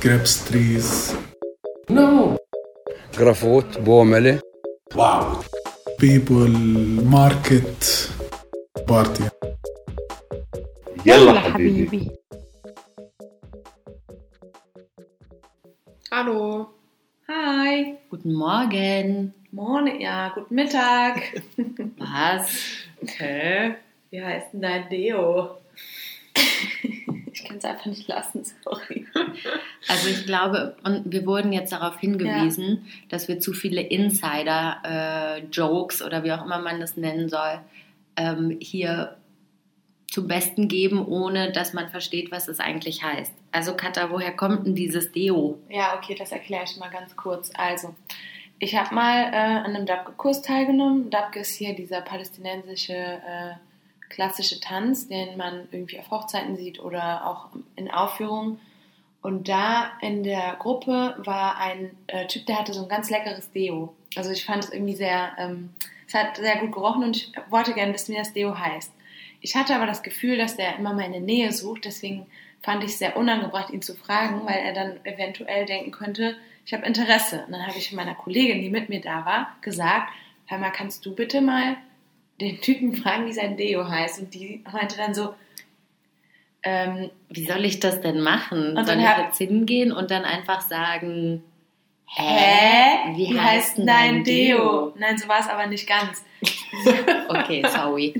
grapes trees. No. Grafot, Bomele. Wow. People, market, party. يلا حبيبي Hallo. Hi. Guten Morgen. Morgen, ja, guten Mittag. Was? Hä? Wie heißt denn dein Deo? Einfach nicht lassen, sorry. Also ich glaube, und wir wurden jetzt darauf hingewiesen, dass wir zu viele Insider-Jokes oder wie auch immer man das nennen soll, ähm, hier zum Besten geben, ohne dass man versteht, was es eigentlich heißt. Also Katha, woher kommt denn dieses Deo? Ja, okay, das erkläre ich mal ganz kurz. Also, ich habe mal äh, an einem Dabke-Kurs teilgenommen. Dabke ist hier dieser palästinensische äh, klassische Tanz, den man irgendwie auf Hochzeiten sieht oder auch in Aufführungen. Und da in der Gruppe war ein äh, Typ, der hatte so ein ganz leckeres Deo. Also ich fand es irgendwie sehr, ähm, es hat sehr gut gerochen und ich wollte gerne wissen, wie das Deo heißt. Ich hatte aber das Gefühl, dass der immer meine Nähe sucht, deswegen fand ich es sehr unangebracht, ihn zu fragen, weil er dann eventuell denken könnte, ich habe Interesse. Und dann habe ich meiner Kollegin, die mit mir da war, gesagt, hör mal, kannst du bitte mal den Typen fragen, wie sein Deo heißt? Und die meinte dann so, ähm, Wie soll ich das denn machen? Und soll dann ich hab- jetzt hingehen und dann einfach sagen, hä? Wie, heißt denn dein Deo? Nein, so war es aber nicht ganz. Okay, sorry.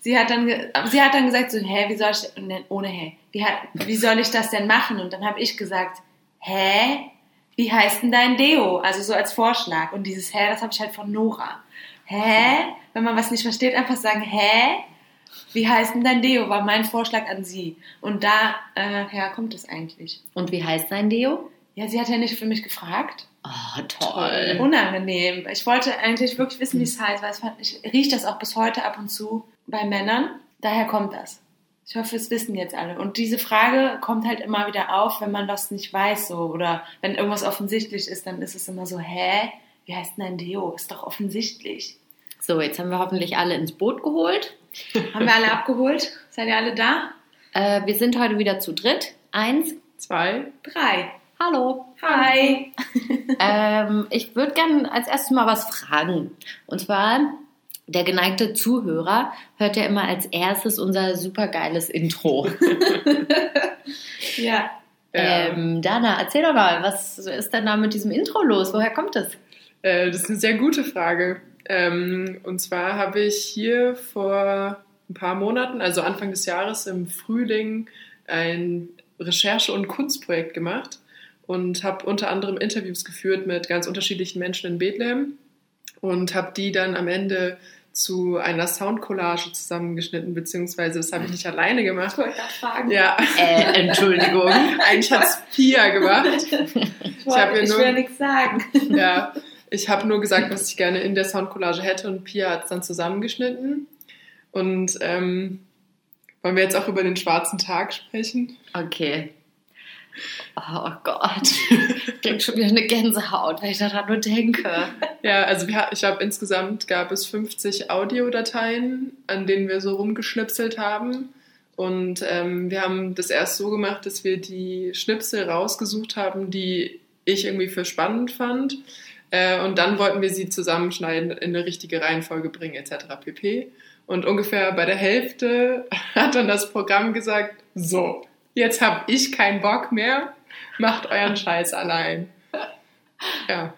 Sie hat dann, sie hat dann gesagt so, hä, wie soll ich, ne, ohne hä, wie, wie soll ich das denn machen? Und dann habe ich gesagt, hä, wie heißt denn dein Deo? Also so als Vorschlag. Und dieses hä, das habe ich halt von Nora. Hä? Wenn man was nicht versteht, einfach sagen, hä? Wie heißt denn dein Deo? War mein Vorschlag an sie. Und da, äh, kommt es eigentlich. Und wie heißt sein Deo? Ja, sie hat ja nicht für mich gefragt. Oh, toll. Unangenehm. Ich wollte eigentlich wirklich wissen, wie es heißt, weil fand, ich rieche das auch bis heute ab und zu bei Männern. Daher kommt das. Ich hoffe, es wissen jetzt alle. Und diese Frage kommt halt immer wieder auf, wenn man was nicht weiß, so oder wenn irgendwas offensichtlich ist, dann ist es immer so, hä? Wie heißt denn ein Deo? Ist doch offensichtlich. So, jetzt haben wir hoffentlich alle ins Boot geholt. Haben wir alle abgeholt? Seid ihr alle da? Äh, wir sind heute wieder zu dritt. Eins. Zwei. Drei. Hallo. Hi. Ähm, ich würde gerne als erstes mal was fragen. Und zwar, der geneigte Zuhörer hört ja immer als erstes unser supergeiles Intro. Ja. Ähm, Dana, erzähl doch mal, was ist denn da mit diesem Intro los? Woher kommt es? Äh, das ist eine sehr gute Frage. Ähm, und zwar habe ich hier vor ein paar Monaten, also Anfang des Jahres im Frühling, ein Recherche- und Kunstprojekt gemacht und habe unter anderem Interviews geführt mit ganz unterschiedlichen Menschen in Bethlehem und habe die dann am Ende zu einer Soundcollage zusammengeschnitten, beziehungsweise das habe ich nicht alleine gemacht. Ich wollte gerade fragen. Ja, Äh, Entschuldigung. eigentlich hat es Pia gemacht. Ich, Ich wollte, ich will ja nichts sagen. Ja, ich habe nur gesagt, was ich gerne in der Soundcollage hätte und Pia hat es dann zusammengeschnitten. Und ähm, wollen wir jetzt auch über den schwarzen Tag sprechen? Okay. Oh Gott. Ich krieg schon wieder eine Gänsehaut, wenn ich daran nur denke. Ja, also wir, ich glaube, insgesamt gab es 50 Audiodateien, an denen wir so rumgeschnipselt haben. Und ähm, wir haben das erst so gemacht, dass wir die Schnipsel rausgesucht haben, die ich irgendwie für spannend fand. Äh, und dann wollten wir sie zusammenschneiden, in eine richtige Reihenfolge bringen, etc. pp. Und ungefähr bei der Hälfte hat dann das Programm gesagt, so, jetzt habe ich keinen Bock mehr, macht euren Scheiß allein. Ja.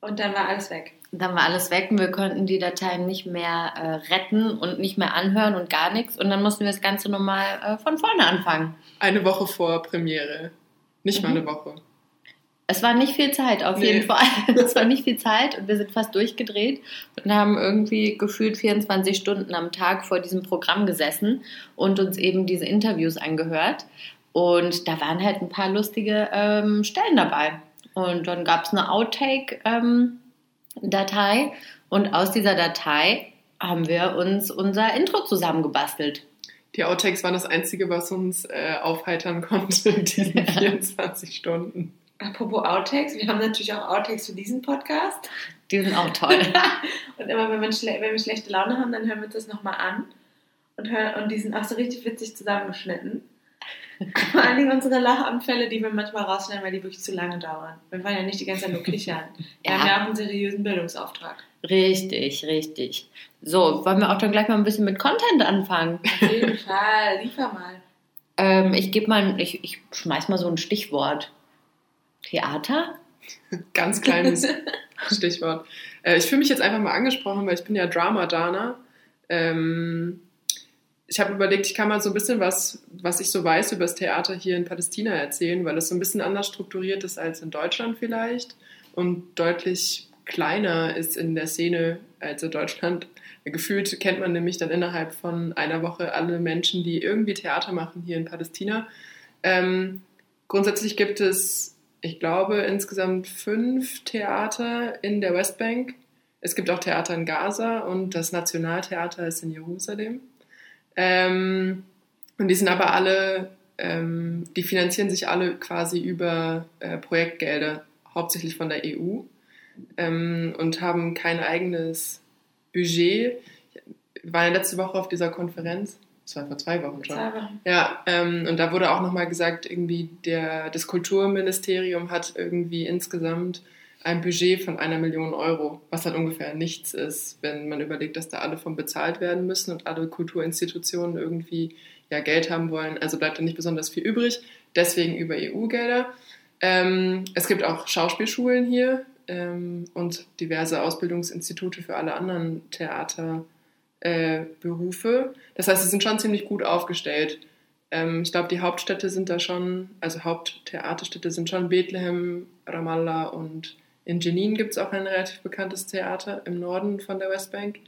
Und dann war alles weg. Dann war alles weg und wir konnten die Dateien nicht mehr äh, retten und nicht mehr anhören und gar nichts. Und dann mussten wir das Ganze nochmal äh, von vorne anfangen. Eine Woche vor Premiere. Nicht mal Mhm. eine Woche. Es war nicht viel Zeit, auf Nee. jeden Fall. Es war nicht viel Zeit und wir sind fast durchgedreht und haben irgendwie gefühlt 24 Stunden am Tag vor diesem Programm gesessen und uns eben diese Interviews angehört. Und da waren halt ein paar lustige ähm, Stellen dabei. Und dann gab es eine Outtake-Datei und aus dieser Datei haben wir uns unser Intro zusammengebastelt. Die Outtakes waren das Einzige, was uns äh, aufheitern konnte in diesen 24 Stunden. Apropos Outtakes, wir haben natürlich auch Outtakes für diesen Podcast. Die sind auch toll. Und immer wenn, man schle wenn wir schlechte Laune haben, dann hören wir uns das nochmal an. Und, hören, und die sind auch so richtig witzig zusammengeschnitten. Vor allen Dingen unsere Lachanfälle, die wir manchmal rausschneiden, weil die wirklich zu lange dauern. Wir wollen ja nicht die ganze Zeit nur kichern. Wir Ja. haben ja auch einen seriösen Bildungsauftrag. Richtig, richtig. So, wollen wir auch dann gleich mal ein bisschen mit Content anfangen? Auf jeden Fall, liefer mal. Ähm, ich gebe mal, ich, ich schmeiß mal so ein Stichwort. Theater? Ganz kleines Stichwort. Äh, ich fühle mich jetzt einfach mal angesprochen, weil ich bin ja Drama-Dana. Ähm, ich habe überlegt, ich kann mal so ein bisschen was, was ich so weiß über das Theater hier in Palästina erzählen, weil es so ein bisschen anders strukturiert ist als in Deutschland vielleicht und deutlich kleiner ist in der Szene als in Deutschland. Gefühlt kennt man nämlich dann innerhalb von einer Woche alle Menschen, die irgendwie Theater machen hier in Palästina. Ähm, grundsätzlich gibt es, ich glaube, insgesamt fünf Theater in der Westbank. Es gibt auch Theater in Gaza und das Nationaltheater ist in Jerusalem. Ähm, und die sind aber alle, ähm, die finanzieren sich alle quasi über äh, Projektgelder, hauptsächlich von der EU ähm, und haben kein eigenes Budget. Ich war ja letzte Woche auf dieser Konferenz, das war vor zwei Wochen schon. Ja, ähm, und da wurde auch nochmal gesagt, irgendwie der, das Kulturministerium hat irgendwie insgesamt ein Budget von einer Million Euro, was halt ungefähr nichts ist, wenn man überlegt, dass da alle von bezahlt werden müssen und alle Kulturinstitutionen irgendwie ja Geld haben wollen. Also bleibt da nicht besonders viel übrig, deswegen über EU-Gelder. Ähm, es gibt auch Schauspielschulen hier ähm, und diverse Ausbildungsinstitute für alle anderen Theaterberufe. Äh, Berufe. das heißt, sie sind schon ziemlich gut aufgestellt. Ähm, ich glaube, die Hauptstädte sind da schon, also Haupttheaterstädte sind schon Bethlehem, Ramallah und in Jenin gibt es auch ein relativ bekanntes Theater im Norden von der Westbank.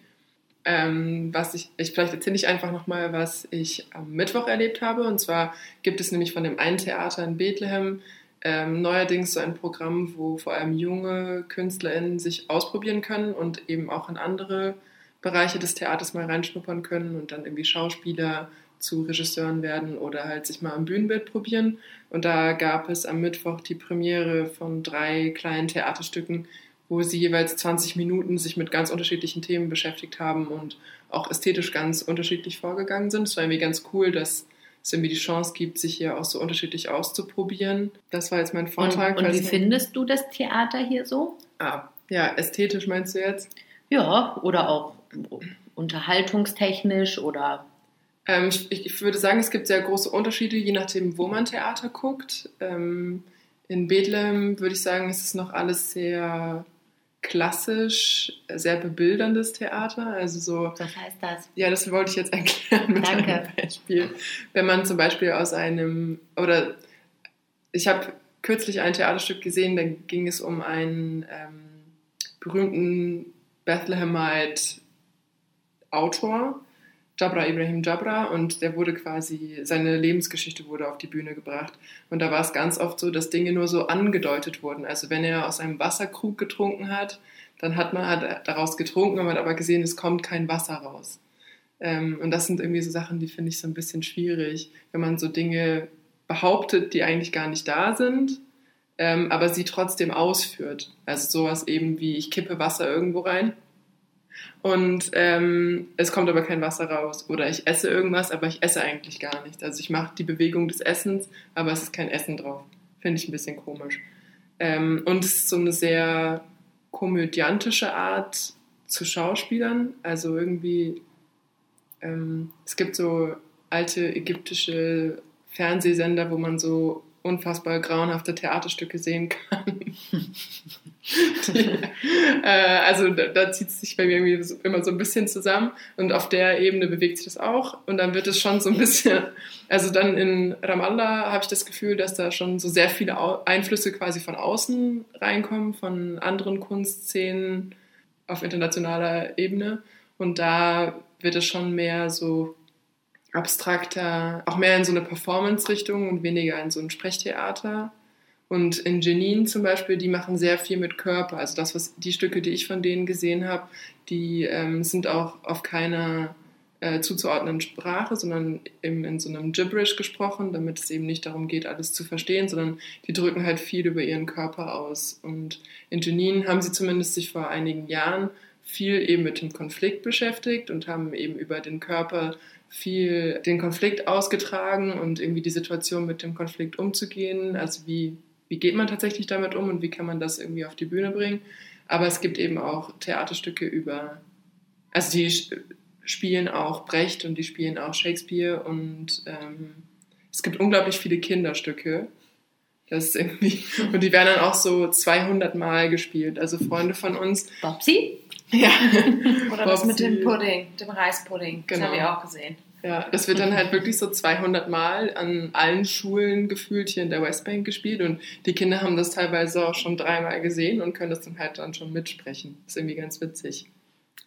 Ähm, was ich, ich vielleicht erzähle ich einfach nochmal, was ich am Mittwoch erlebt habe. Und zwar gibt es nämlich von dem einen Theater in Bethlehem ähm, neuerdings so ein Programm, wo vor allem junge KünstlerInnen sich ausprobieren können und eben auch in andere Bereiche des Theaters mal reinschnuppern können und dann irgendwie Schauspieler zu Regisseuren werden oder halt sich mal am Bühnenbild probieren. Und da gab es am Mittwoch die Premiere von drei kleinen Theaterstücken, wo sie jeweils 20 Minuten sich mit ganz unterschiedlichen Themen beschäftigt haben und auch ästhetisch ganz unterschiedlich vorgegangen sind. Es war irgendwie ganz cool, dass es irgendwie die Chance gibt, sich hier auch so unterschiedlich auszuprobieren. Das war jetzt mein Vortrag. Und, und wie findest du das Theater hier so? Ah, ja, ästhetisch meinst du jetzt? Ja, oder auch unterhaltungstechnisch oder Ähm, ich, ich würde sagen, es gibt sehr große Unterschiede, je nachdem, wo man Theater guckt. Ähm, in Bethlehem würde ich sagen, ist es noch alles sehr klassisch, sehr bebilderndes Theater. Also so, was heißt das? ja, das wollte ich jetzt erklären mit Danke. einem Beispiel. Wenn man zum Beispiel aus einem, oder ich habe kürzlich ein Theaterstück gesehen, da ging es um einen ähm, berühmten Bethlehemite Autor, Jabra Ibrahim Jabra, und der wurde quasi, seine Lebensgeschichte wurde auf die Bühne gebracht. Und da war es ganz oft so, dass Dinge nur so angedeutet wurden. Also wenn er aus einem Wasserkrug getrunken hat, dann hat man hat daraus getrunken, man hat aber gesehen, es kommt kein Wasser raus. Ähm, und das sind irgendwie so Sachen, die finde ich so ein bisschen schwierig, wenn man so Dinge behauptet, die eigentlich gar nicht da sind, ähm, aber sie trotzdem ausführt. Also sowas eben wie, ich kippe Wasser irgendwo rein und ähm, es kommt aber kein Wasser raus. Oder ich esse irgendwas, aber ich esse eigentlich gar nicht. Also ich mache die Bewegung des Essens, aber es ist kein Essen drauf. Finde ich ein bisschen komisch. Ähm, und es ist so eine sehr komödiantische Art zu Schauspielern. Also irgendwie, ähm, es gibt so alte ägyptische Fernsehsender, wo man so unfassbar grauenhafte Theaterstücke sehen kann. Äh, also da, da zieht es sich bei mir irgendwie so, immer so ein bisschen zusammen und auf der Ebene bewegt sich das auch und dann wird es schon so ein bisschen, also dann in Ramallah habe ich das Gefühl, dass da schon so sehr viele Au Einflüsse quasi von außen reinkommen, von anderen Kunstszenen auf internationaler Ebene und da wird es schon mehr so abstrakter, auch mehr in so eine Performance-Richtung und weniger in so ein Sprechtheater. Und in Jenin zum Beispiel, die machen sehr viel mit Körper. Also das, was die Stücke, die ich von denen gesehen habe, die ähm, sind auch auf keiner äh, zuzuordnenden Sprache, sondern eben in so einem Gibberish gesprochen, damit es eben nicht darum geht, alles zu verstehen, sondern die drücken halt viel über ihren Körper aus. Und in Jenin haben sie zumindest sich vor einigen Jahren viel eben mit dem Konflikt beschäftigt und haben eben über den Körper viel den Konflikt ausgetragen und irgendwie die Situation mit dem Konflikt umzugehen. Also wie, wie geht man tatsächlich damit um und wie kann man das irgendwie auf die Bühne bringen. Aber es gibt eben auch Theaterstücke über, also die spielen auch Brecht und die spielen auch Shakespeare und ähm, es gibt unglaublich viele Kinderstücke. Das ist irgendwie, und die werden dann auch so 200 Mal gespielt. Also Freunde von uns. Bobsi? Ja. Oder das mit dem Pudding, dem Reispudding. Das Genau. habe ich auch gesehen. Ja, das wird dann halt wirklich so 200 Mal an allen Schulen gefühlt hier in der Westbank gespielt und die Kinder haben das teilweise auch schon dreimal gesehen und können das dann halt dann schon mitsprechen. Das ist irgendwie ganz witzig.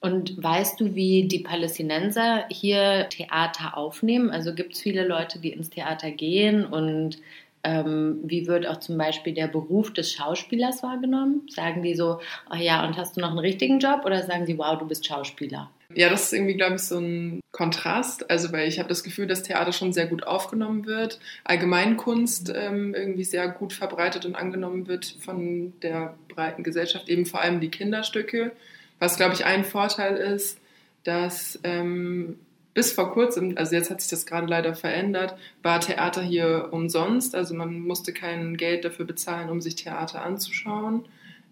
Und weißt du, wie die Palästinenser hier Theater aufnehmen? Also gibt es viele Leute, die ins Theater gehen und ähm, wie wird auch zum Beispiel der Beruf des Schauspielers wahrgenommen? Sagen die so, oh ja, und hast du noch einen richtigen Job? Oder sagen sie, wow, du bist Schauspieler? Ja, das ist irgendwie, glaube ich, so ein Kontrast. Also, weil ich habe das Gefühl, dass Theater schon sehr gut aufgenommen wird, Allgemeinkunst ähm, irgendwie sehr gut verbreitet und angenommen wird von der breiten Gesellschaft, eben vor allem die Kinderstücke. Was, glaube ich, ein Vorteil ist, dass ähm, bis vor kurzem, also jetzt hat sich das gerade leider verändert, war Theater hier umsonst. Also man musste kein Geld dafür bezahlen, um sich Theater anzuschauen,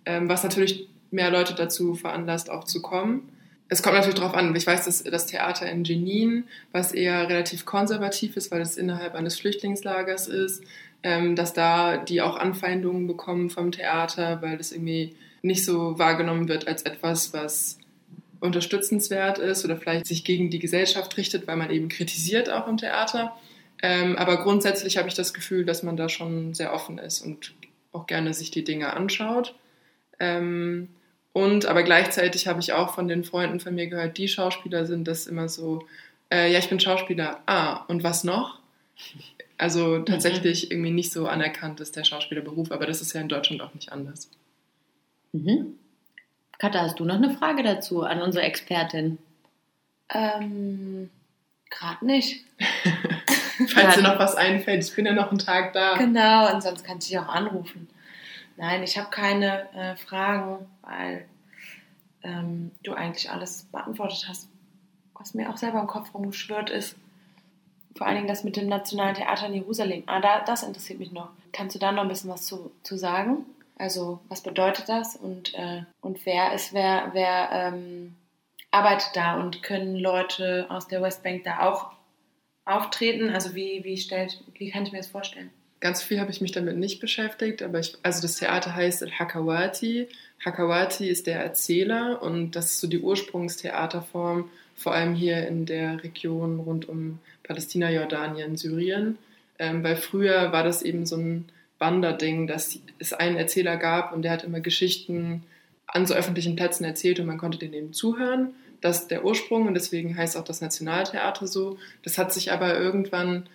ähm, was natürlich mehr Leute dazu veranlasst, auch zu kommen. Es kommt natürlich darauf an. Ich weiß, dass das Theater in Jenin, was eher relativ konservativ ist, weil es innerhalb eines Flüchtlingslagers ist, ähm, dass da die auch Anfeindungen bekommen vom Theater, weil das irgendwie nicht so wahrgenommen wird als etwas, was unterstützenswert ist oder vielleicht sich gegen die Gesellschaft richtet, weil man eben kritisiert auch im Theater. Ähm, aber grundsätzlich habe ich das Gefühl, dass man da schon sehr offen ist und auch gerne sich die Dinge anschaut. Ähm, und aber gleichzeitig habe ich auch von den Freunden von mir gehört, die Schauspieler sind das immer so, äh, ja, ich bin Schauspieler, ah, und was noch? Also tatsächlich irgendwie nicht so anerkannt ist der Schauspielerberuf, aber das ist ja in Deutschland auch nicht anders. Mhm. Katha, hast du noch eine Frage dazu an unsere Expertin? Ähm, gerade nicht. Falls dir noch was einfällt, ich bin ja noch einen Tag da. Genau, und sonst kannst du dich auch anrufen. Nein, ich habe keine äh, Fragen, weil ähm, du eigentlich alles beantwortet hast, was mir auch selber im Kopf rumgeschwirrt ist. Vor allen Dingen das mit dem Nationalen Theater in Jerusalem. Ah, da, das interessiert mich noch. Kannst du da noch ein bisschen was zu, zu sagen? Also, was bedeutet das und, äh, und wer ist, wer, wer ähm, arbeitet da und können Leute aus der Westbank da auch auftreten? Also, wie, wie, stellt, wie kann ich mir das vorstellen? Ganz viel habe ich mich damit nicht beschäftigt, aber ich, also das Theater heißt Al-Hakawati. Hakawati ist der Erzähler und das ist so die Ursprungstheaterform, vor allem hier in der Region rund um Palästina, Jordanien, Syrien. Ähm, weil früher war das eben so ein Wanderding, dass es einen Erzähler gab und der hat immer Geschichten an so öffentlichen Plätzen erzählt und man konnte den eben zuhören. Das ist der Ursprung und deswegen heißt auch das Nationaltheater so. Das hat sich aber irgendwann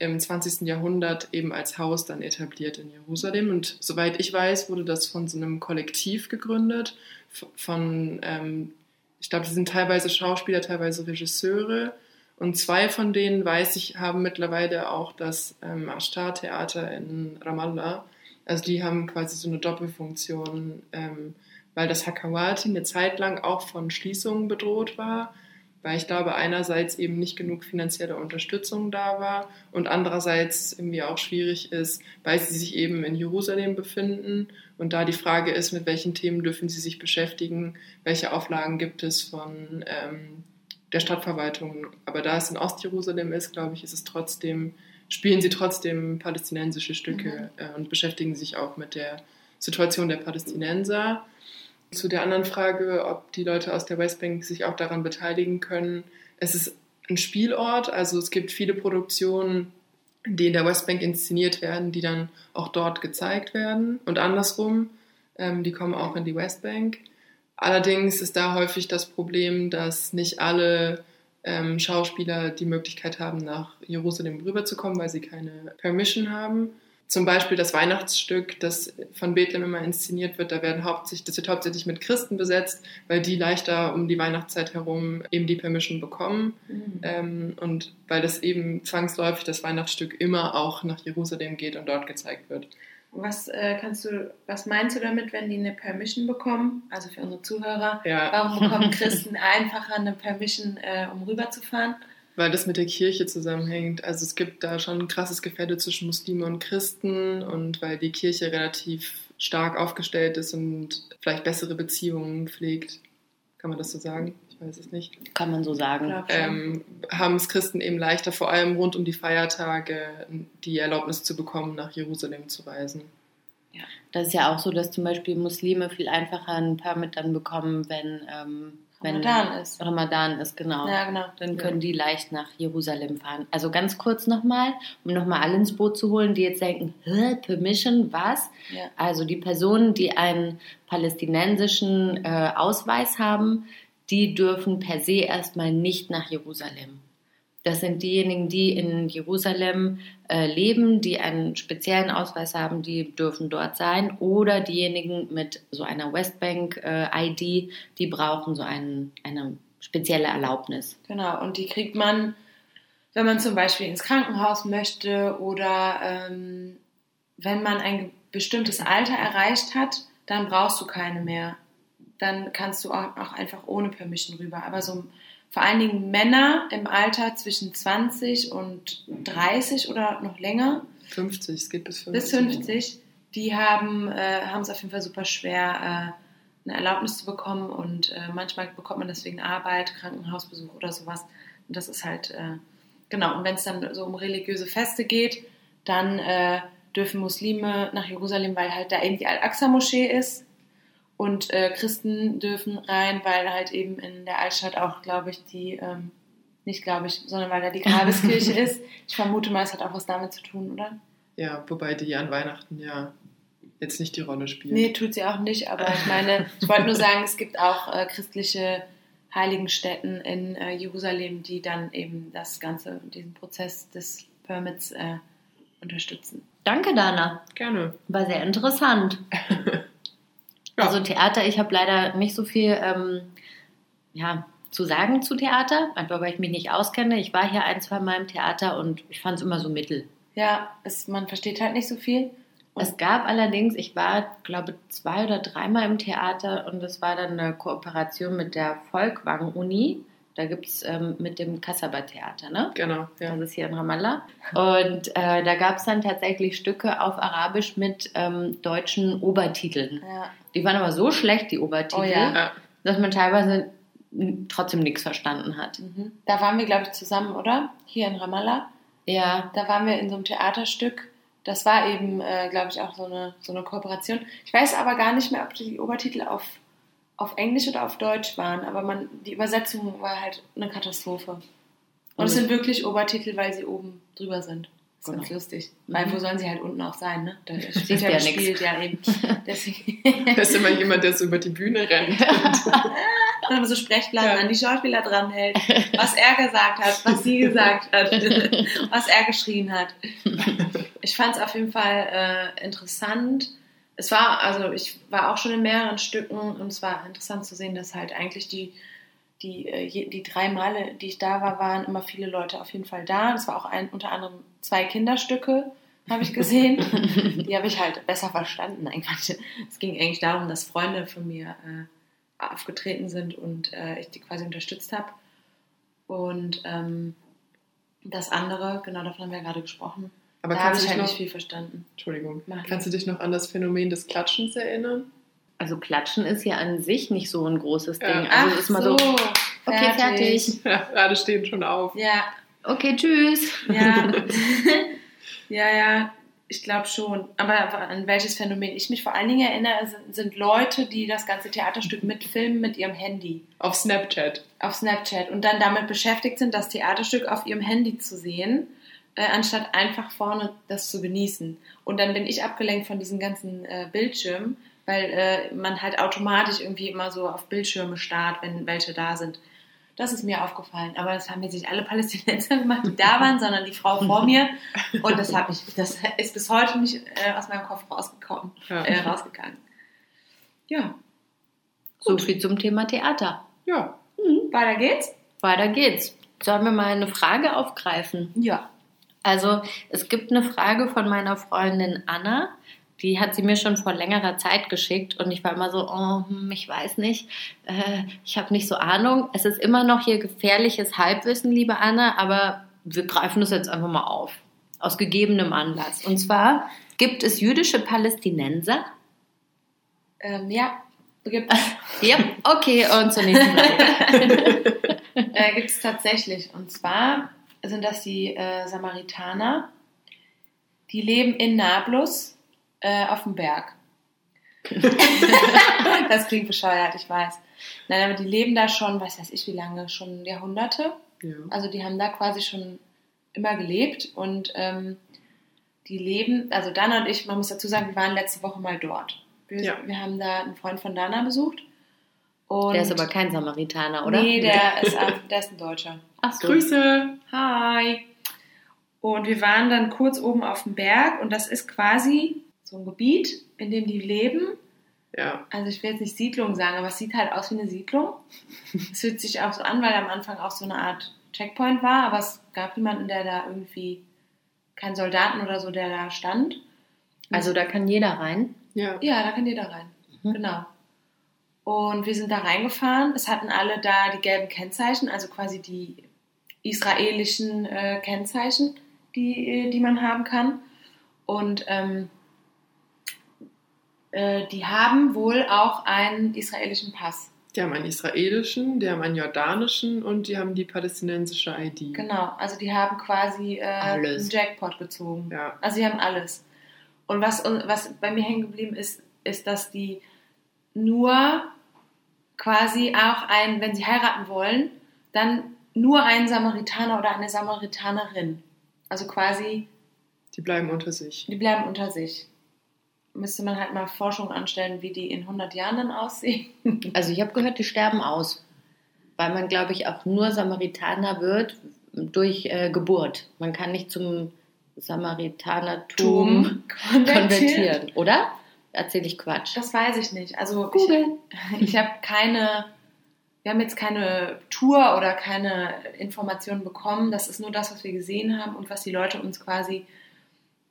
im 20. Jahrhundert eben als Haus dann etabliert in Jerusalem. Und soweit ich weiß, wurde das von so einem Kollektiv gegründet, von, ähm, ich glaube, die sind teilweise Schauspieler, teilweise Regisseure. Und zwei von denen, weiß ich, haben mittlerweile auch das ähm, Ashtar-Theater in Ramallah. Also die haben quasi so eine Doppelfunktion, ähm, weil das Hakawati eine Zeit lang auch von Schließungen bedroht war, weil ich glaube, einerseits eben nicht genug finanzielle Unterstützung da war und andererseits irgendwie auch schwierig ist, weil sie sich eben in Jerusalem befinden und da die Frage ist, mit welchen Themen dürfen sie sich beschäftigen, welche Auflagen gibt es von ähm, der Stadtverwaltung. Aber da es in Ostjerusalem ist, glaube ich, ist es trotzdem, spielen sie trotzdem palästinensische Stücke äh, und beschäftigen sich auch mit der Situation der Palästinenser. Zu der anderen Frage, ob die Leute aus der Westbank sich auch daran beteiligen können. Es ist ein Spielort, also es gibt viele Produktionen, die in der Westbank inszeniert werden, die dann auch dort gezeigt werden und andersrum, ähm, die kommen auch in die Westbank. Allerdings ist da häufig das Problem, dass nicht alle ähm, Schauspieler die Möglichkeit haben, nach Jerusalem rüberzukommen, weil sie keine Permission haben. Zum Beispiel das Weihnachtsstück, das von Bethlehem immer inszeniert wird, da werden hauptsächlich, das wird hauptsächlich mit Christen besetzt, weil die leichter um die Weihnachtszeit herum eben die Permission bekommen. Mhm. Ähm, und weil das eben zwangsläufig das Weihnachtsstück immer auch nach Jerusalem geht und dort gezeigt wird. Was äh, kannst du, was meinst du damit, wenn die eine Permission bekommen? Also für unsere Zuhörer, Ja. warum bekommen Christen einfacher eine Permission, äh, um rüberzufahren? Weil das mit der Kirche zusammenhängt. Also es gibt da schon ein krasses Gefälle zwischen Muslimen und Christen und weil die Kirche relativ stark aufgestellt ist und vielleicht bessere Beziehungen pflegt. Kann man das so sagen? Ich weiß es nicht. Kann man so sagen. Ähm, haben es Christen eben leichter, vor allem rund um die Feiertage, die Erlaubnis zu bekommen, nach Jerusalem zu reisen. Das ist ja auch so, dass zum Beispiel Muslime viel einfacher ein Permit dann bekommen, wenn, ähm, wenn Ramadan ist. Ramadan ist, genau. Ja, genau. Dann können die leicht nach Jerusalem fahren. Also ganz kurz nochmal, um nochmal alle ins Boot zu holen, die jetzt denken, Hä, Permission, was? Ja. Also die Personen, die einen palästinensischen äh, Ausweis haben, die dürfen per se erstmal nicht nach Jerusalem. Das sind diejenigen, die in Jerusalem äh, leben, die einen speziellen Ausweis haben, die dürfen dort sein. Oder diejenigen mit so einer Westbank-ID, die brauchen so einen, eine spezielle Erlaubnis. Genau, und die kriegt man, wenn man zum Beispiel ins Krankenhaus möchte oder ähm, wenn man ein bestimmtes Alter erreicht hat, dann brauchst du keine mehr. Dann kannst du auch, auch einfach ohne Permission rüber. Aber so vor allen Dingen Männer im Alter zwischen 20 und 30 oder noch länger, 50, es geht bis 50. bis 50, die haben äh, haben es auf jeden Fall super schwer, äh, eine Erlaubnis zu bekommen und äh, manchmal bekommt man deswegen Arbeit, Krankenhausbesuch oder sowas. Und das ist halt, äh, genau, und wenn es dann so um religiöse Feste geht, dann äh, dürfen Muslime nach Jerusalem, weil halt da eben die Al-Aqsa-Moschee ist. Und äh, Christen dürfen rein, weil halt eben in der Altstadt auch, glaube ich, die, ähm, nicht glaube ich, sondern weil da die Grabeskirche ist. Ich vermute mal, es hat auch was damit zu tun, oder? Ja, wobei die an Weihnachten ja jetzt nicht die Rolle spielt. Nee, tut sie auch nicht, aber ich meine, ich wollte nur sagen, es gibt auch äh, christliche Heiligenstätten in äh, Jerusalem, die dann eben das Ganze, diesen Prozess des Permits äh, unterstützen. Danke, Dana. Gerne. War sehr interessant. Ja. Also Theater, ich habe leider nicht so viel ähm, ja, zu sagen zu Theater, einfach weil ich mich nicht auskenne. Ich war hier ein, zwei Mal im Theater und ich fand es immer so mittel. Ja, es, man versteht halt nicht so viel. Und- Es gab allerdings, ich war, glaube zwei oder dreimal im Theater und das war dann eine Kooperation mit der Volkwang-Uni. Da gibt es ähm, mit dem Kasaba-Theater, ne? Genau, ja. Das ist hier in Ramallah. Und äh, da gab es dann tatsächlich Stücke auf Arabisch mit ähm, deutschen Obertiteln. Ja. Die waren aber so schlecht, die Obertitel, Oh ja. Dass man teilweise trotzdem nichts verstanden hat. Mhm. Da waren wir, glaube ich, zusammen, oder? Hier in Ramallah. Ja, Da waren wir in so einem Theaterstück. Das war eben, äh, glaube ich, auch so eine, so eine Kooperation. Ich weiß aber gar nicht mehr, ob die Obertitel auf, auf Englisch oder auf Deutsch waren, aber man, die Übersetzung war halt eine Katastrophe. Und es Und- sind wirklich Obertitel, weil sie oben drüber sind. Das ist Genau. ganz lustig. Weil wo sollen sie halt unten auch sein, ne? Da steht ja ja gespielt, ja eben. Deswegen. Da ist immer jemand, der so über die Bühne rennt. Und dann so Sprechblasen Ja. an die Schauspieler dranhält, was er gesagt hat, was sie gesagt hat, was er geschrien hat. Ich fand es auf jeden Fall äh, interessant. Es war, also ich war auch schon in mehreren Stücken und es war interessant zu sehen, dass halt eigentlich die, die, äh, die drei Male, die ich da war, waren immer viele Leute auf jeden Fall da. Es war auch ein, unter anderem zwei Kinderstücke, habe ich gesehen. die habe ich halt besser verstanden. Eigentlich. Es ging eigentlich darum, dass Freunde von mir äh, aufgetreten sind und äh, ich die quasi unterstützt habe. Und ähm, das andere, genau davon haben wir ja gerade gesprochen, Aber da habe ich halt noch, nicht viel verstanden. Entschuldigung, Mach kannst du dich noch an das Phänomen des Klatschens erinnern? Also Klatschen ist ja an sich nicht so ein großes Ding. Ja. Also ist mal so, okay, fertig. Ja, gerade stehen schon auf. Ja, Okay, tschüss. ja. ja, ja, ich glaube schon. Aber an welches Phänomen ich mich vor allen Dingen erinnere, sind, sind Leute, die das ganze Theaterstück mitfilmen mit ihrem Handy Auf Snapchat. auf Snapchat und dann damit beschäftigt sind, das Theaterstück auf ihrem Handy zu sehen, äh, anstatt einfach vorne das zu genießen. Und dann bin ich abgelenkt von diesen ganzen äh, Bildschirmen, weil äh, man halt automatisch irgendwie immer so auf Bildschirme starrt, wenn welche da sind. Das ist mir aufgefallen. Aber das haben jetzt nicht alle Palästinenser gemacht, die da waren, sondern die Frau vor mir. Und das, hab ich, das ist bis heute nicht äh, aus meinem Kopf rausgekommen, Ja. äh, rausgegangen. Ja, So viel zum Thema Theater. Ja. weiter geht's. Weiter geht's. Sollen wir mal eine Frage aufgreifen? Ja. Also es gibt eine Frage von meiner Freundin Anna, Die hat sie mir schon vor längerer Zeit geschickt und ich war immer so, oh, hm, ich weiß nicht, äh, ich habe nicht so Ahnung. Es ist immer noch hier gefährliches Halbwissen, liebe Anna, aber wir greifen das jetzt einfach mal auf, aus gegebenem Anlass. Und zwar gibt es jüdische Palästinenser. Ähm, ja, gibt es. Ja, okay, und zur nächsten Frage. äh, gibt es tatsächlich. Und zwar sind das die äh, Samaritaner, die leben in Nablus äh, auf dem Berg. das klingt bescheuert, ich weiß. Nein, aber die leben da schon, was weiß ich wie lange, schon Jahrhunderte. Ja. Also die haben da quasi schon immer gelebt und ähm, die leben, also Dana und ich, man muss dazu sagen, wir waren letzte Woche mal dort. Wir, Ja. wir haben da einen Freund von Dana besucht. Und Der ist aber kein Samaritaner, oder? Nee, der ist, ein- der ist ein Deutscher. Ach so. Grüße. Hi. Und wir waren dann kurz oben auf dem Berg und das ist quasi so ein Gebiet, in dem die leben. Ja. Also ich will jetzt nicht Siedlung sagen, aber es sieht halt aus wie eine Siedlung. Es fühlt sich auch so an, weil am Anfang auch so eine Art Checkpoint war, aber es gab niemanden, der da irgendwie, keinen Soldaten oder so, der da stand. Also da kann jeder rein. Ja. Ja, da kann jeder rein. Mhm. Genau. Und wir sind da reingefahren. Es hatten alle da die gelben Kennzeichen, also quasi die israelischen äh, Kennzeichen, die, äh, die man haben kann. Und ähm, äh, die haben wohl auch einen israelischen Pass. Die haben einen israelischen, die haben einen jordanischen und die haben die palästinensische ID. Genau, also die haben quasi äh, einen Jackpot gezogen. Ja. Also sie haben alles. Und was, was bei mir hängen geblieben ist, ist, dass die nur quasi auch ein, wenn sie heiraten wollen, dann nur einen Samaritaner oder eine Samaritanerin. Also quasi, Die bleiben unter sich. die bleiben unter sich. Müsste man halt mal Forschung anstellen, wie die in 100 Jahren dann aussehen. Also ich habe gehört, die sterben aus. Weil man, glaube ich, auch nur Samaritaner wird durch äh, Geburt. Man kann nicht zum Samaritanertum konvertieren, oder? Erzähle ich Quatsch. Das weiß ich nicht. Also ich, Google. Ich habe keine, wir haben jetzt keine Tour oder keine Informationen bekommen. Das ist nur das, was wir gesehen haben und was die Leute uns quasi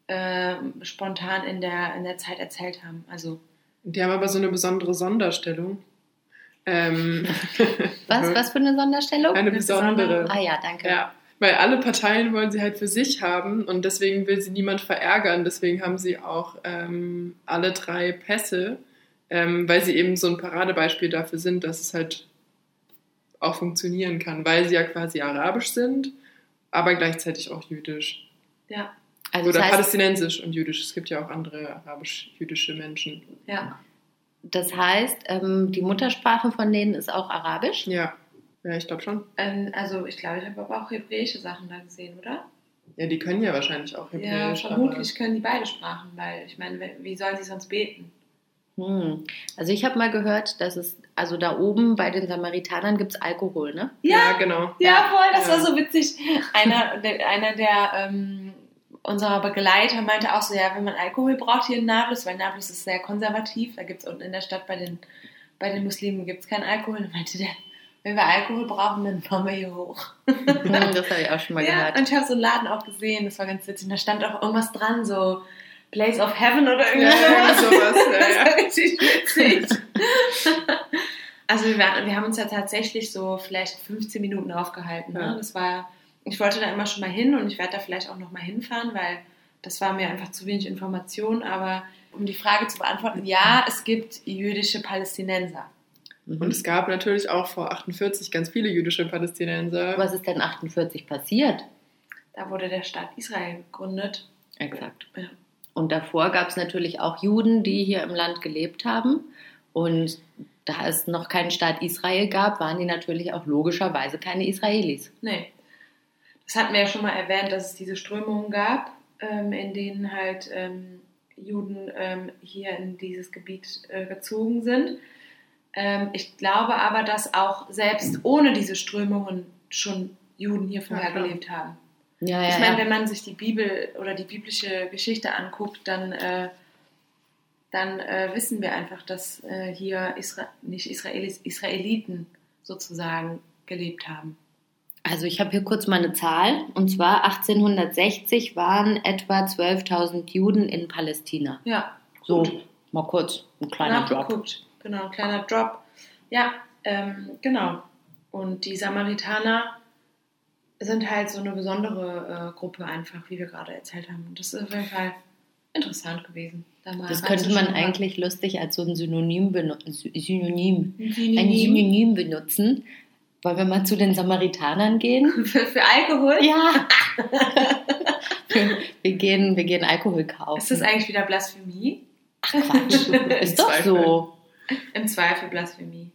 äh, spontan in der, in der Zeit erzählt haben. Also Die haben aber so eine besondere Sonderstellung. Ähm, Was, was für eine Sonderstellung? Eine besondere. Ah ja, danke. Ja, weil alle Parteien wollen sie halt für sich haben und deswegen will sie niemand verärgern. Deswegen haben sie auch ähm, alle drei Pässe, ähm, weil sie eben so ein Paradebeispiel dafür sind, dass es halt auch funktionieren kann, weil sie ja quasi arabisch sind, aber gleichzeitig auch jüdisch. ja, Also Oder das heißt, palästinensisch und jüdisch. Es gibt ja auch andere arabisch-jüdische Menschen. ja. das heißt ähm, die Muttersprache von denen ist auch Arabisch? Ja, ja, ich glaube schon. Ähm, also ich glaube, ich habe aber auch hebräische Sachen da gesehen, oder? Ja, die können ja wahrscheinlich auch Ja, Hebräisch. vermutlich können die beide Sprachen, weil ich meine, wie sollen sie sonst beten? Hm. Also ich habe mal gehört, dass es, also da oben bei den Samaritanern gibt es Alkohol, ne? aber, ja, genau. Ja, voll, das Ja. war so witzig. Einer, der, einer der ähm, unserer Begleiter meinte auch so, ja, wenn man Alkohol braucht hier in Nablus, weil Nablus ist sehr konservativ, da gibt es unten in der Stadt bei den, bei den Muslimen gibt es keinen Alkohol. Dann meinte der, wenn wir Alkohol brauchen, dann fahren wir hier hoch. Hm, das habe ich auch schon mal ja, gehört. und ich habe so einen Laden auch gesehen, das war ganz witzig. Und da stand auch irgendwas dran, so Place of Heaven oder Ja, irgendwas. irgendwie sowas. Ja, Das ja. war richtig witzig. Also wir, wir haben uns ja tatsächlich so vielleicht 15 Minuten aufgehalten. Ne? Ja. Das war, ich wollte da immer schon mal hin und ich werde da vielleicht auch noch mal hinfahren, weil das war mir einfach zu wenig Information. Aber um die Frage zu beantworten, ja, es gibt jüdische Palästinenser. Mhm. Und es gab natürlich auch vor 48 ganz viele jüdische Palästinenser. Was ist denn 48 passiert? Da wurde der Staat Israel gegründet. Exakt. Ja. Und davor gab es natürlich auch Juden, die hier im Land gelebt haben. Und da es noch keinen Staat Israel gab, waren die natürlich auch logischerweise keine Israelis. Nee. Das hatten wir ja schon mal erwähnt, dass es diese Strömungen gab, ähm, in denen halt ähm, Juden ähm, hier in dieses Gebiet äh, gezogen sind. Ähm, ich glaube aber, dass auch selbst ohne diese Strömungen schon Juden hier vorher Ja, gelebt haben. Ja, ja, ich meine, ja. wenn man sich die Bibel oder die biblische Geschichte anguckt, dann, äh, dann äh, wissen wir einfach, dass äh, hier Isra nicht Israelis, Israeliten sozusagen gelebt haben. Also ich habe hier kurz mal eine Zahl. Und zwar 1860 waren etwa 12.000 Juden in Palästina. Ja, So, Gut. mal kurz ein kleiner Drop. nachgeguckt. Genau, ein kleiner Drop. Ja, ähm, genau. Und die Samaritaner sind halt so eine besondere äh, Gruppe einfach, wie wir gerade erzählt haben. Und das ist auf jeden Fall interessant gewesen. Da Das könnte man eigentlich lustig als so ein Synonym, benu- Sy- Synonym, Ein Synonym Synonym benutzen. Wollen wir mal zu den Samaritanern gehen? für, für Alkohol. Ja. wir, gehen, wir gehen Alkohol kaufen. Ist das eigentlich wieder Blasphemie? Ach Quatsch. Ist doch Zweifel. so. Im Zweifel Blasphemie.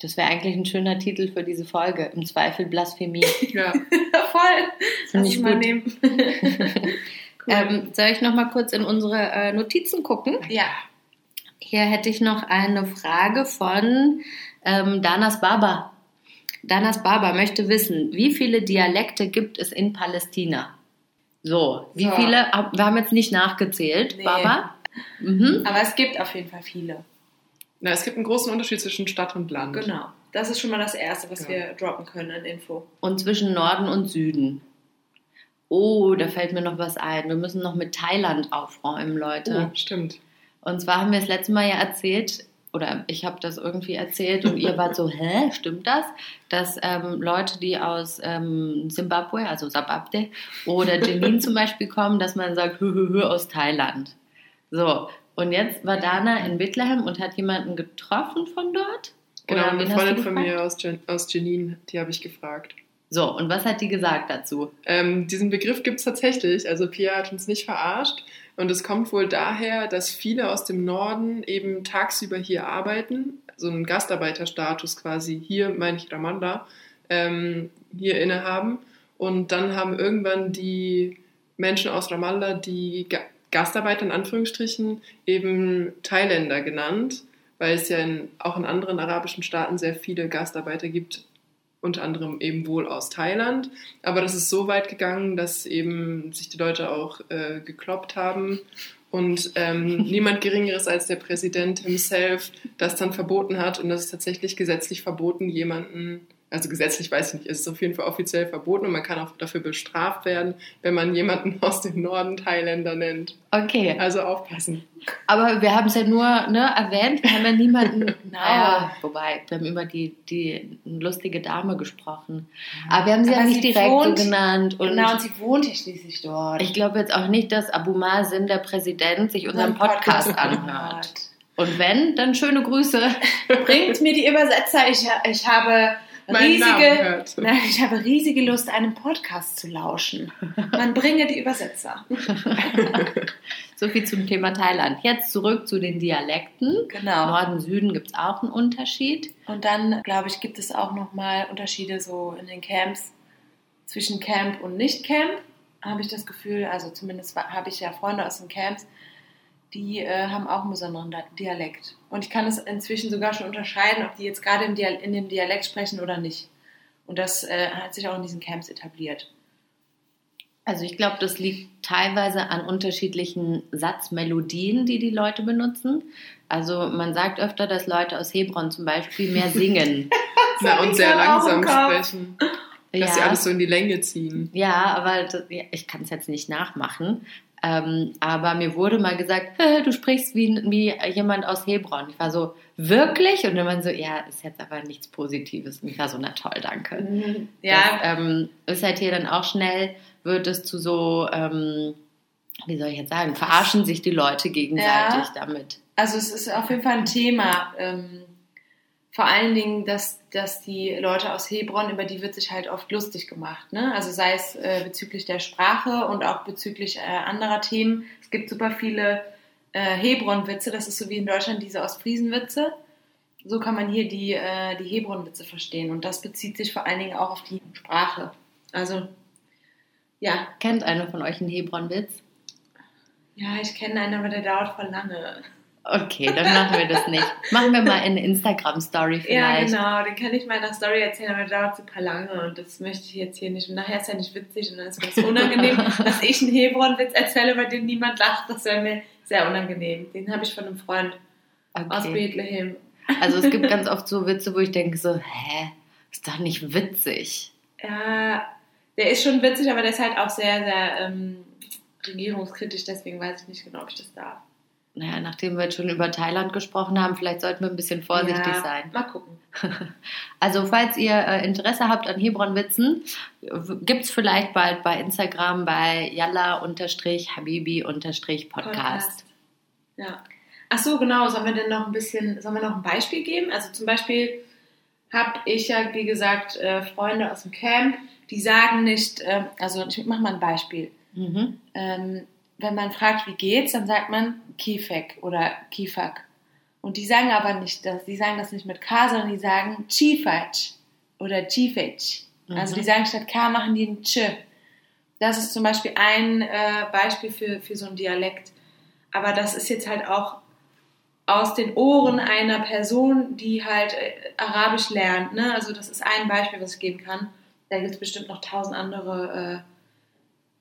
Das wäre eigentlich ein schöner Titel für diese Folge. Im Zweifel Blasphemie. Ja. Voll. Finde Lass ich mal nehmen. Ähm, soll ich noch mal kurz in unsere äh, Notizen gucken? Ja. Hier hätte ich noch eine Frage von ähm, Danas Baba. Danas Baba möchte wissen, wie viele Dialekte gibt es in Palästina? So, wie So. viele? Wir haben jetzt nicht nachgezählt, Nee. Baba. Mhm. Aber es gibt auf jeden Fall viele. Na, es gibt einen großen Unterschied zwischen Stadt und Land. Genau. Das ist schon mal das Erste, was Ja. wir droppen können an Info. Und zwischen Norden und Süden. Oh, da fällt mir noch was ein. Wir müssen noch mit Thailand aufräumen, Leute. Oh, stimmt. Und zwar haben wir das letzte Mal ja erzählt, oder ich habe das irgendwie erzählt und ihr wart so, hä, stimmt das? Dass ähm, Leute, die aus ähm, Zimbabwe, also Zimbabwe oder Jenin zum Beispiel kommen, dass man sagt, hö, hö, hö, aus Thailand. So, und jetzt war Dana in Bethlehem und hat jemanden getroffen von dort? Genau, eine Freundin von mir aus, Gen aus Jenin, die habe ich gefragt. So, und was hat die gesagt dazu? Ähm, diesen Begriff gibt es tatsächlich. Also Pia hat uns nicht verarscht. Und es kommt wohl daher, dass viele aus dem Norden eben tagsüber hier arbeiten, so einen Gastarbeiterstatus quasi hier, meine ich Ramallah, ähm, hier innehaben. Und dann haben irgendwann die Menschen aus Ramallah, die Ga Gastarbeiter in Anführungsstrichen, eben Thailänder genannt, weil es ja in, auch in anderen arabischen Staaten sehr viele Gastarbeiter gibt, unter anderem eben wohl aus Thailand. Aber das ist so weit gegangen, dass eben sich die Leute auch äh, gekloppt haben und ähm, niemand Geringeres als der Präsident himself das dann verboten hat. Und das ist tatsächlich gesetzlich verboten, jemanden, also gesetzlich weiß ich nicht, es ist auf jeden Fall offiziell verboten und man kann auch dafür bestraft werden, wenn man jemanden aus dem Norden Thailänder nennt. Okay, Also aufpassen. aber wir haben es ja nur ne, erwähnt, wir haben ja niemanden, naja, wobei, wir haben über die, die lustige Dame gesprochen. Aber wir haben sie Aber ja nicht sie direkt wohnt- so genannt. Und genau, und sie wohnt ja schließlich dort. ich glaube jetzt auch nicht, dass Abu Mazen, der Präsident, sich unseren Unseren Podcast anhört. Und wenn, dann schöne Grüße. Bringt mir die Übersetzer. Ich, ich habe riesige, nein, ich habe riesige Lust, einem Podcast zu lauschen. Man bringe die Übersetzer. So viel zum Thema Thailand. Jetzt zurück zu den Dialekten. Genau. Norden, Süden gibt es auch einen Unterschied. Und dann, glaube ich, gibt es auch nochmal Unterschiede so in den Camps zwischen Camp und Nicht-Camp, habe ich das Gefühl. Also zumindest habe ich ja Freunde aus den Camps, die äh, haben auch einen besonderen Di- Dialekt. Und ich kann es inzwischen sogar schon unterscheiden, ob die jetzt gerade in dem Dialekt sprechen oder nicht. Und das äh, hat sich auch in diesen Camps etabliert. Also ich glaube, das liegt teilweise an unterschiedlichen Satzmelodien, die die Leute benutzen. Also man sagt öfter, dass Leute aus Hebron zum Beispiel mehr singen. Na, und sehr langsam sprechen. Dass sie alles so in die Länge ziehen. Ja, aber das, ja, ich kann es jetzt nicht nachmachen. Ähm, aber mir wurde mal gesagt, "Hä, du sprichst wie, wie jemand aus Hebron. Ich war so, wirklich? Und dann war man so, ja, ist jetzt aber nichts Positives. Und ich war so, na toll, danke. Ja, Das ähm, ist halt hier dann auch schnell, wird es zu so, ähm, wie soll ich jetzt sagen, verarschen sich die Leute gegenseitig damit. Also es ist auf jeden Fall ein Thema. Ähm, vor allen Dingen, dass, dass die Leute aus Hebron, über die wird sich halt oft lustig gemacht. Ne? Also sei es äh, bezüglich der Sprache und auch bezüglich äh, anderer Themen. Es gibt super viele äh, Hebron-Witze, das ist so wie in Deutschland diese Ostfriesen-Witze. So kann man hier die, äh, die Hebron-Witze verstehen. Und das bezieht sich vor allen Dingen auch auf die Sprache. Also, ja. Kennt einer von euch einen Hebron-Witz? Ja, ich kenne einen, aber der dauert voll lange. Okay, dann machen wir das nicht. Machen wir mal eine Instagram-Story Ja, vielleicht. genau, den kann ich mal in der Story erzählen, aber der dauert super lange und das möchte ich jetzt hier nicht. Und nachher ist ja nicht witzig und dann ist mir das unangenehm, dass ich einen Hebron-Witz erzähle, bei dem niemand lacht. Das wäre mir sehr unangenehm. Den habe ich von einem Freund aus Okay. Bethlehem. Also es gibt ganz oft so Witze, wo ich denke so, hä, ist doch nicht witzig. Ja, der ist schon witzig, aber der ist halt auch sehr, sehr ähm, regierungskritisch, deswegen weiß ich nicht genau, ob ich das darf. Naja, nachdem wir jetzt schon über Thailand gesprochen haben, vielleicht sollten wir ein bisschen vorsichtig ja, sein. Mal gucken. Also, falls ihr äh, Interesse habt an Hebron-Witzen, gibt es vielleicht bald bei Instagram bei yalla-habibi-podcast. Ja. Ach so, genau. Sollen wir denn noch ein bisschen, sollen wir noch ein Beispiel geben? Also zum Beispiel habe ich ja, wie gesagt, äh, Freunde aus dem Camp, die sagen nicht, äh, also ich mache mal ein Beispiel. Mhm. Ähm, wenn man fragt, wie geht's, dann sagt man Kifek oder Kifak. Und die sagen aber nicht das, die sagen das nicht mit K, sondern die sagen Chifach oder Chifech. Also Mhm. die sagen statt K machen die ein Ch. Das ist zum Beispiel ein äh, Beispiel für, für so einen Dialekt. Aber das ist jetzt halt auch aus den Ohren einer Person, die halt äh, Arabisch lernt. Ne? Also das ist ein Beispiel, was ich geben kann. Da gibt es bestimmt noch tausend andere äh,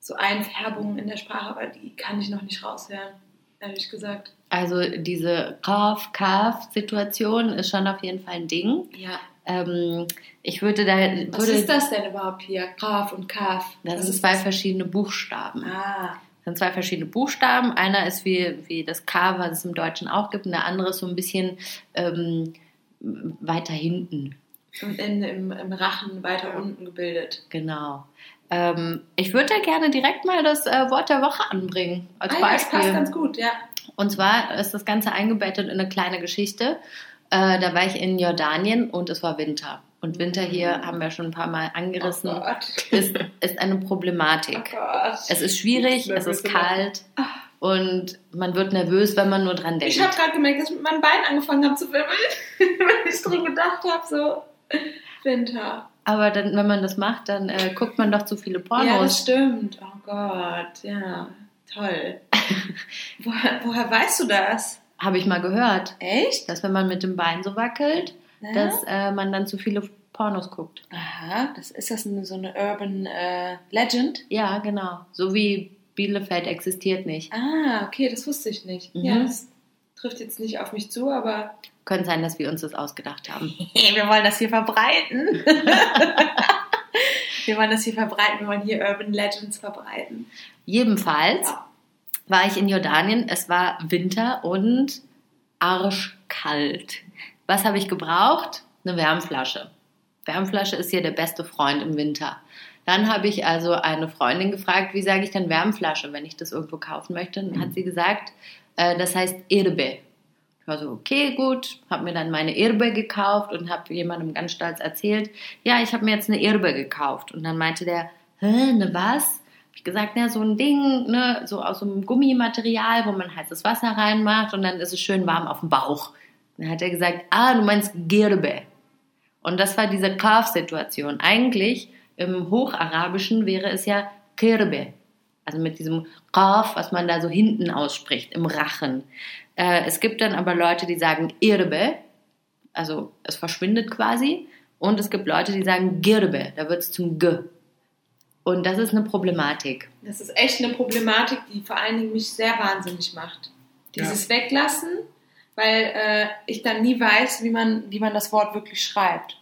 so Einfärbungen in der Sprache, aber die kann ich noch nicht raushören, ehrlich gesagt. Also, diese Kaf-Kaf-Situation ist schon auf jeden Fall ein Ding. Ja. Ähm, ich würde da. Was würde, ist das denn überhaupt hier? Kaf und Kaf. Das Was sind zwei das? verschiedene Buchstaben. Ah, Das sind zwei verschiedene Buchstaben. Einer ist wie, wie das K, was es im Deutschen auch gibt, und der andere ist so ein bisschen ähm, weiter hinten. in, im, im Rachen weiter unten gebildet. Genau. Ähm, ich würde da gerne direkt mal das äh, Wort der Woche anbringen. Als ah, ja, das Beispiel. passt ganz gut, ja. Und zwar ist das Ganze eingebettet in eine kleine Geschichte. Äh, da war ich in Jordanien und es war Winter. Und Winter hier haben wir schon ein paar Mal angerissen, Oh Gott. ist, ist eine Oh Problematik. Gott. Es ist schwierig, es ist kalt und man wird nervös, wenn man nur dran denkt. Ich habe gerade gemerkt, dass ich mit meinem Bein angefangen habe zu wirbeln, weil ich dran gedacht habe, so Winter. Aber dann, wenn man das macht, dann äh, guckt man doch zu viele Ja, das Pornos. stimmt. Oh Gott, ja, toll. woher, woher weißt du das? Habe ich mal gehört, Echt? dass wenn man mit dem Bein so wackelt, Ja? dass äh, man dann zu viele Pornos guckt. Aha, das ist das so eine Urban äh, Legend? Ja, genau. So wie Bielefeld existiert nicht. Ah, okay, das wusste ich nicht. Mhm. Ja, das trifft jetzt nicht auf mich zu, aber Könnte sein, dass wir uns das ausgedacht haben. wir wollen das hier verbreiten. wir wollen das hier verbreiten, wir wollen hier Urban Legends verbreiten. Jedenfalls Ja. war ich in Jordanien. Es war Winter und arschkalt. Was habe ich gebraucht? Eine Wärmflasche. Wärmflasche ist hier der beste Freund im Winter. Dann habe ich also eine Freundin gefragt, wie sage ich denn Wärmflasche, wenn ich das irgendwo kaufen möchte. Dann hat sie gesagt, äh, das heißt Irbe. Ich war so, okay, gut, habe mir dann meine Irbe gekauft und habe jemandem ganz stolz erzählt, ja, ich habe mir jetzt eine Irbe gekauft. Und dann meinte der, hä, eine was? Hab ich gesagt, na, so ein Ding, ne, so aus so einem Gummimaterial, wo man heißes Wasser reinmacht und dann ist es schön warm auf dem Bauch. Dann hat er gesagt, ah, du meinst Girbe. Und das war diese Kaf-Situation. Eigentlich im Hocharabischen wäre es ja Kirbe. Also mit diesem Kaf, was man da so hinten ausspricht, im Rachen. Äh, es gibt dann aber Leute, die sagen Irbe, also es verschwindet quasi. Und es gibt Leute, die sagen Girbe, da wird es zum G. Und das ist eine Problematik. Das ist echt eine Problematik, die vor allen Dingen mich sehr wahnsinnig macht. Dieses Weglassen, weil äh, ich dann nie weiß, wie man, wie man das Wort wirklich schreibt.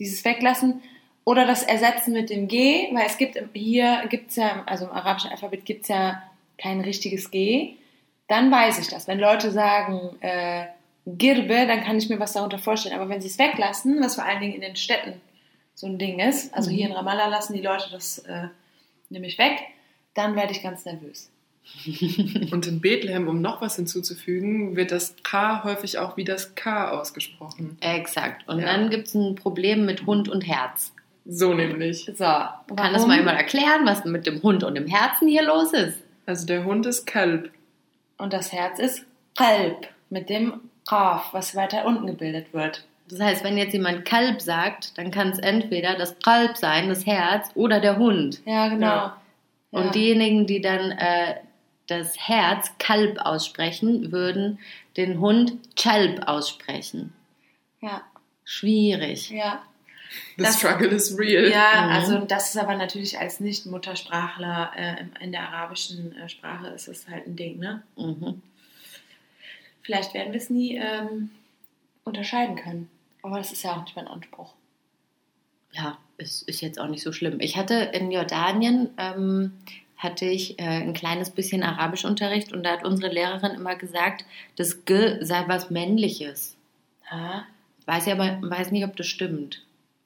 Dieses Weglassen oder das Ersetzen mit dem G, weil es gibt hier gibt's ja, also im arabischen Alphabet gibt es ja kein richtiges G. Dann weiß ich das. Wenn Leute sagen äh, Girbe, dann kann ich mir was darunter vorstellen. Aber wenn sie es weglassen, was vor allen Dingen in den Städten so ein Ding ist, also hier in Ramallah lassen die Leute das äh, nämlich weg, dann werde ich ganz nervös. Und in Bethlehem, um noch was hinzuzufügen, wird das K häufig auch wie das K ausgesprochen. Exakt. Und Ja. dann gibt es ein Problem mit Hund und Herz. So nämlich. So, Kann das mal jemand erklären, was mit dem Hund und dem Herzen hier los ist? Also der Hund ist Kalb. Und das Herz ist Kalb mit dem Qaf, was weiter unten gebildet wird. Das heißt, wenn jetzt jemand Kalb sagt, dann kann es entweder das Kalb sein, das Herz, oder der Hund. Ja, genau. Ja. Und Ja. diejenigen, die dann äh, das Herz Kalb aussprechen, würden den Hund Chalb aussprechen. Ja, Schwierig. ja. The Das- struggle is real. Ja, Mhm. also das ist aber natürlich als Nicht-Muttersprachler äh, in- der arabischen äh, Sprache ist es halt ein Ding, ne? Mhm. Vielleicht werden wir es nie ähm, unterscheiden können. Aber das ist ja auch nicht mein Anspruch. Ja, ist, ist jetzt auch nicht so schlimm. Ich hatte in Jordanien, ähm, hatte ich äh, ein kleines bisschen Arabischunterricht und da hat unsere Lehrerin immer gesagt, das G sei was Männliches. Ha? Weiß ja aber weiß nicht, ob das stimmt.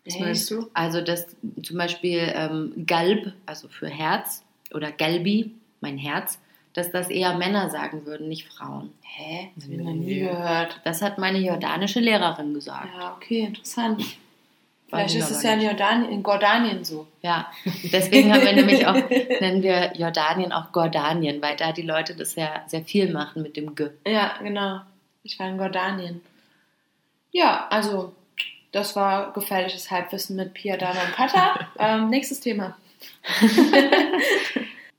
Was meinst du? Also das zum Beispiel ähm, Galb, also für Herz, oder Galbi, mein Herz, dass das eher Männer sagen würden, nicht Frauen. Hä? Das habe ich noch nie gehört. Das hat meine jordanische Lehrerin gesagt. Ja, okay, interessant. Vielleicht ich ist es ja in. Jordanien, in Jordanien so. Ja, deswegen haben wir nämlich auch, nennen wir Jordanien auch Gordanien, weil da die Leute das ja sehr viel machen mit dem G. Ja, genau. Ich war in Jordanien. Ja, also das war gefährliches Halbwissen mit Pia, Dana und Kata. ähm, nächstes Thema.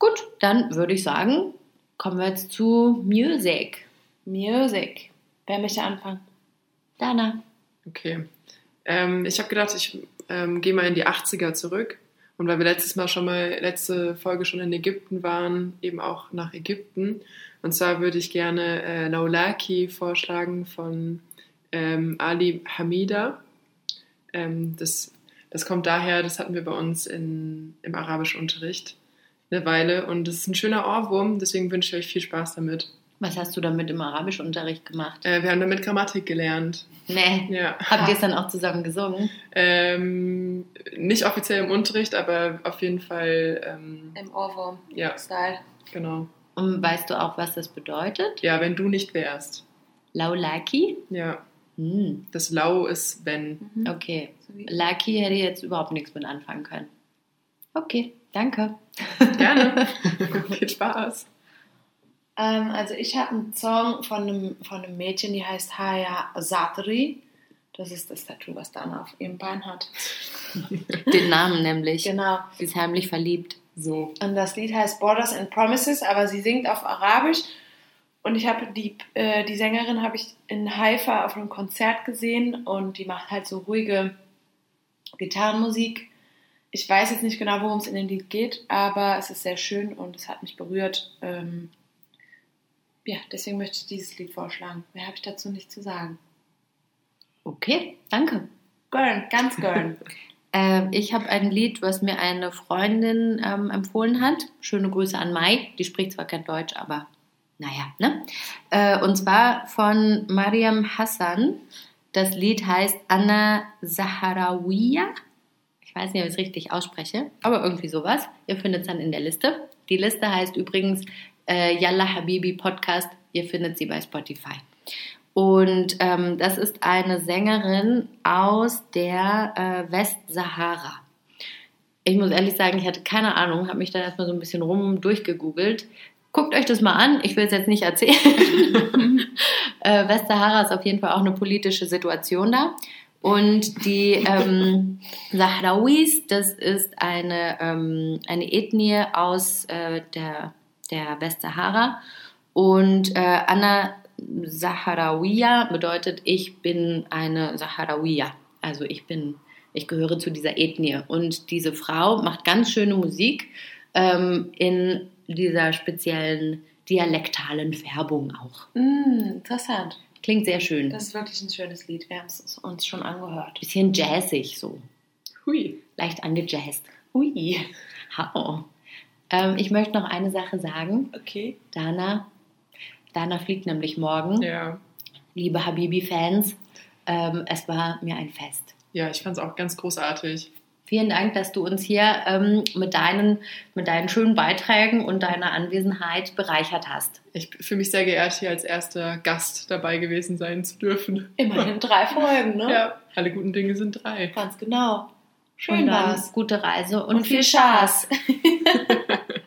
Gut, dann würde ich sagen, kommen wir jetzt zu Music. Music. Wer möchte anfangen? Dana. Okay. Ähm, ich habe gedacht, ich ähm, gehe mal in die 80er zurück. Und weil wir letztes Mal schon mal, letzte Folge schon in Ägypten waren, eben auch nach Ägypten. Und zwar würde ich gerne äh, Laulaki vorschlagen von ähm, Ali Hamida. Ähm, das, das kommt daher, das hatten wir bei uns in, im Arabischunterricht eine Weile. Und das ist ein schöner Ohrwurm, deswegen wünsche ich euch viel Spaß damit. Was hast du damit im Arabischunterricht gemacht? Äh, wir haben damit Grammatik gelernt. Nee. Ja. Habt ihr es dann auch zusammen gesungen? Ähm, nicht offiziell im Unterricht, aber auf jeden Fall, ähm, Im Ohrwurm. ja, Style. genau. Und weißt du auch, was das bedeutet? Ja, wenn du nicht wärst. Laulaki? Ja, Hm, das Lau ist wenn. okay. So wie- Lucky hätte ich jetzt überhaupt nichts mit anfangen können. Okay, danke. Gerne. Viel Spaß. Ähm, also ich habe einen Song von einem, von einem Mädchen, die heißt Haya Zatri. Das ist das Tattoo, was Dana auf ihrem Bein hat. Den Namen nämlich. Genau. Sie ist heimlich verliebt. So. Und das Lied heißt Borders and Promises, aber sie singt auf Arabisch. Und ich habe die, äh, die Sängerin habe ich in Haifa auf einem Konzert gesehen und die macht halt so ruhige Gitarrenmusik. Ich weiß jetzt nicht genau, worum es in dem Lied geht, aber es ist sehr schön und es hat mich berührt. Ähm, ja, deswegen möchte ich dieses Lied vorschlagen. Mehr habe ich dazu nicht zu sagen. Okay, danke. Gern, ganz gern. Äh, ich habe ein Lied, was mir eine Freundin ähm, empfohlen hat. Schöne Grüße an Mai. Die spricht zwar kein Deutsch, aber naja, ne? Äh, und zwar von Mariam Hassan. Das Lied heißt Anna Zaharawiya. Ich weiß nicht, ob ich es richtig ausspreche, aber irgendwie sowas. Ihr findet es dann in der Liste. Die Liste heißt übrigens äh, Yalla Habibi Podcast. Ihr findet sie bei Spotify. Und ähm, das ist eine Sängerin aus der äh, Westsahara. Ich muss ehrlich sagen, ich hatte keine Ahnung, habe mich dann erstmal so ein bisschen rum durchgegoogelt. Guckt euch das mal an, ich will es jetzt nicht erzählen. äh, Westsahara ist auf jeden Fall auch eine politische Situation da. Und die ähm, Sahrawis, das ist eine, ähm, eine Ethnie aus äh, der, der Westsahara. Und äh, Anna Saharawiya bedeutet, ich bin eine Saharawiya. Also ich bin, ich gehöre zu dieser Ethnie. Und diese Frau macht ganz schöne Musik ähm, in dieser speziellen dialektalen Färbung auch. mm, interessant. Klingt sehr schön. Das ist wirklich ein schönes Lied. Wir haben es uns schon angehört. Bisschen jazzig so. Hui. Leicht angejazzt. Ui. Hau. Ähm, ich möchte noch eine Sache sagen. Okay. Dana, Dana fliegt nämlich morgen. Ja. Liebe Habibi-Fans, ähm, es war mir ein Fest. Ja, ich fand es auch ganz großartig. Vielen Dank, dass du uns hier ähm, mit, deinen, mit deinen schönen Beiträgen und deiner Anwesenheit bereichert hast. Ich fühle mich sehr geehrt, hier als erster Gast dabei gewesen sein zu dürfen. Immerhin drei Folgen, ne? Ja, alle guten Dinge sind drei. Ganz genau. Schön war's. Gute Reise und, Und viel Spaß.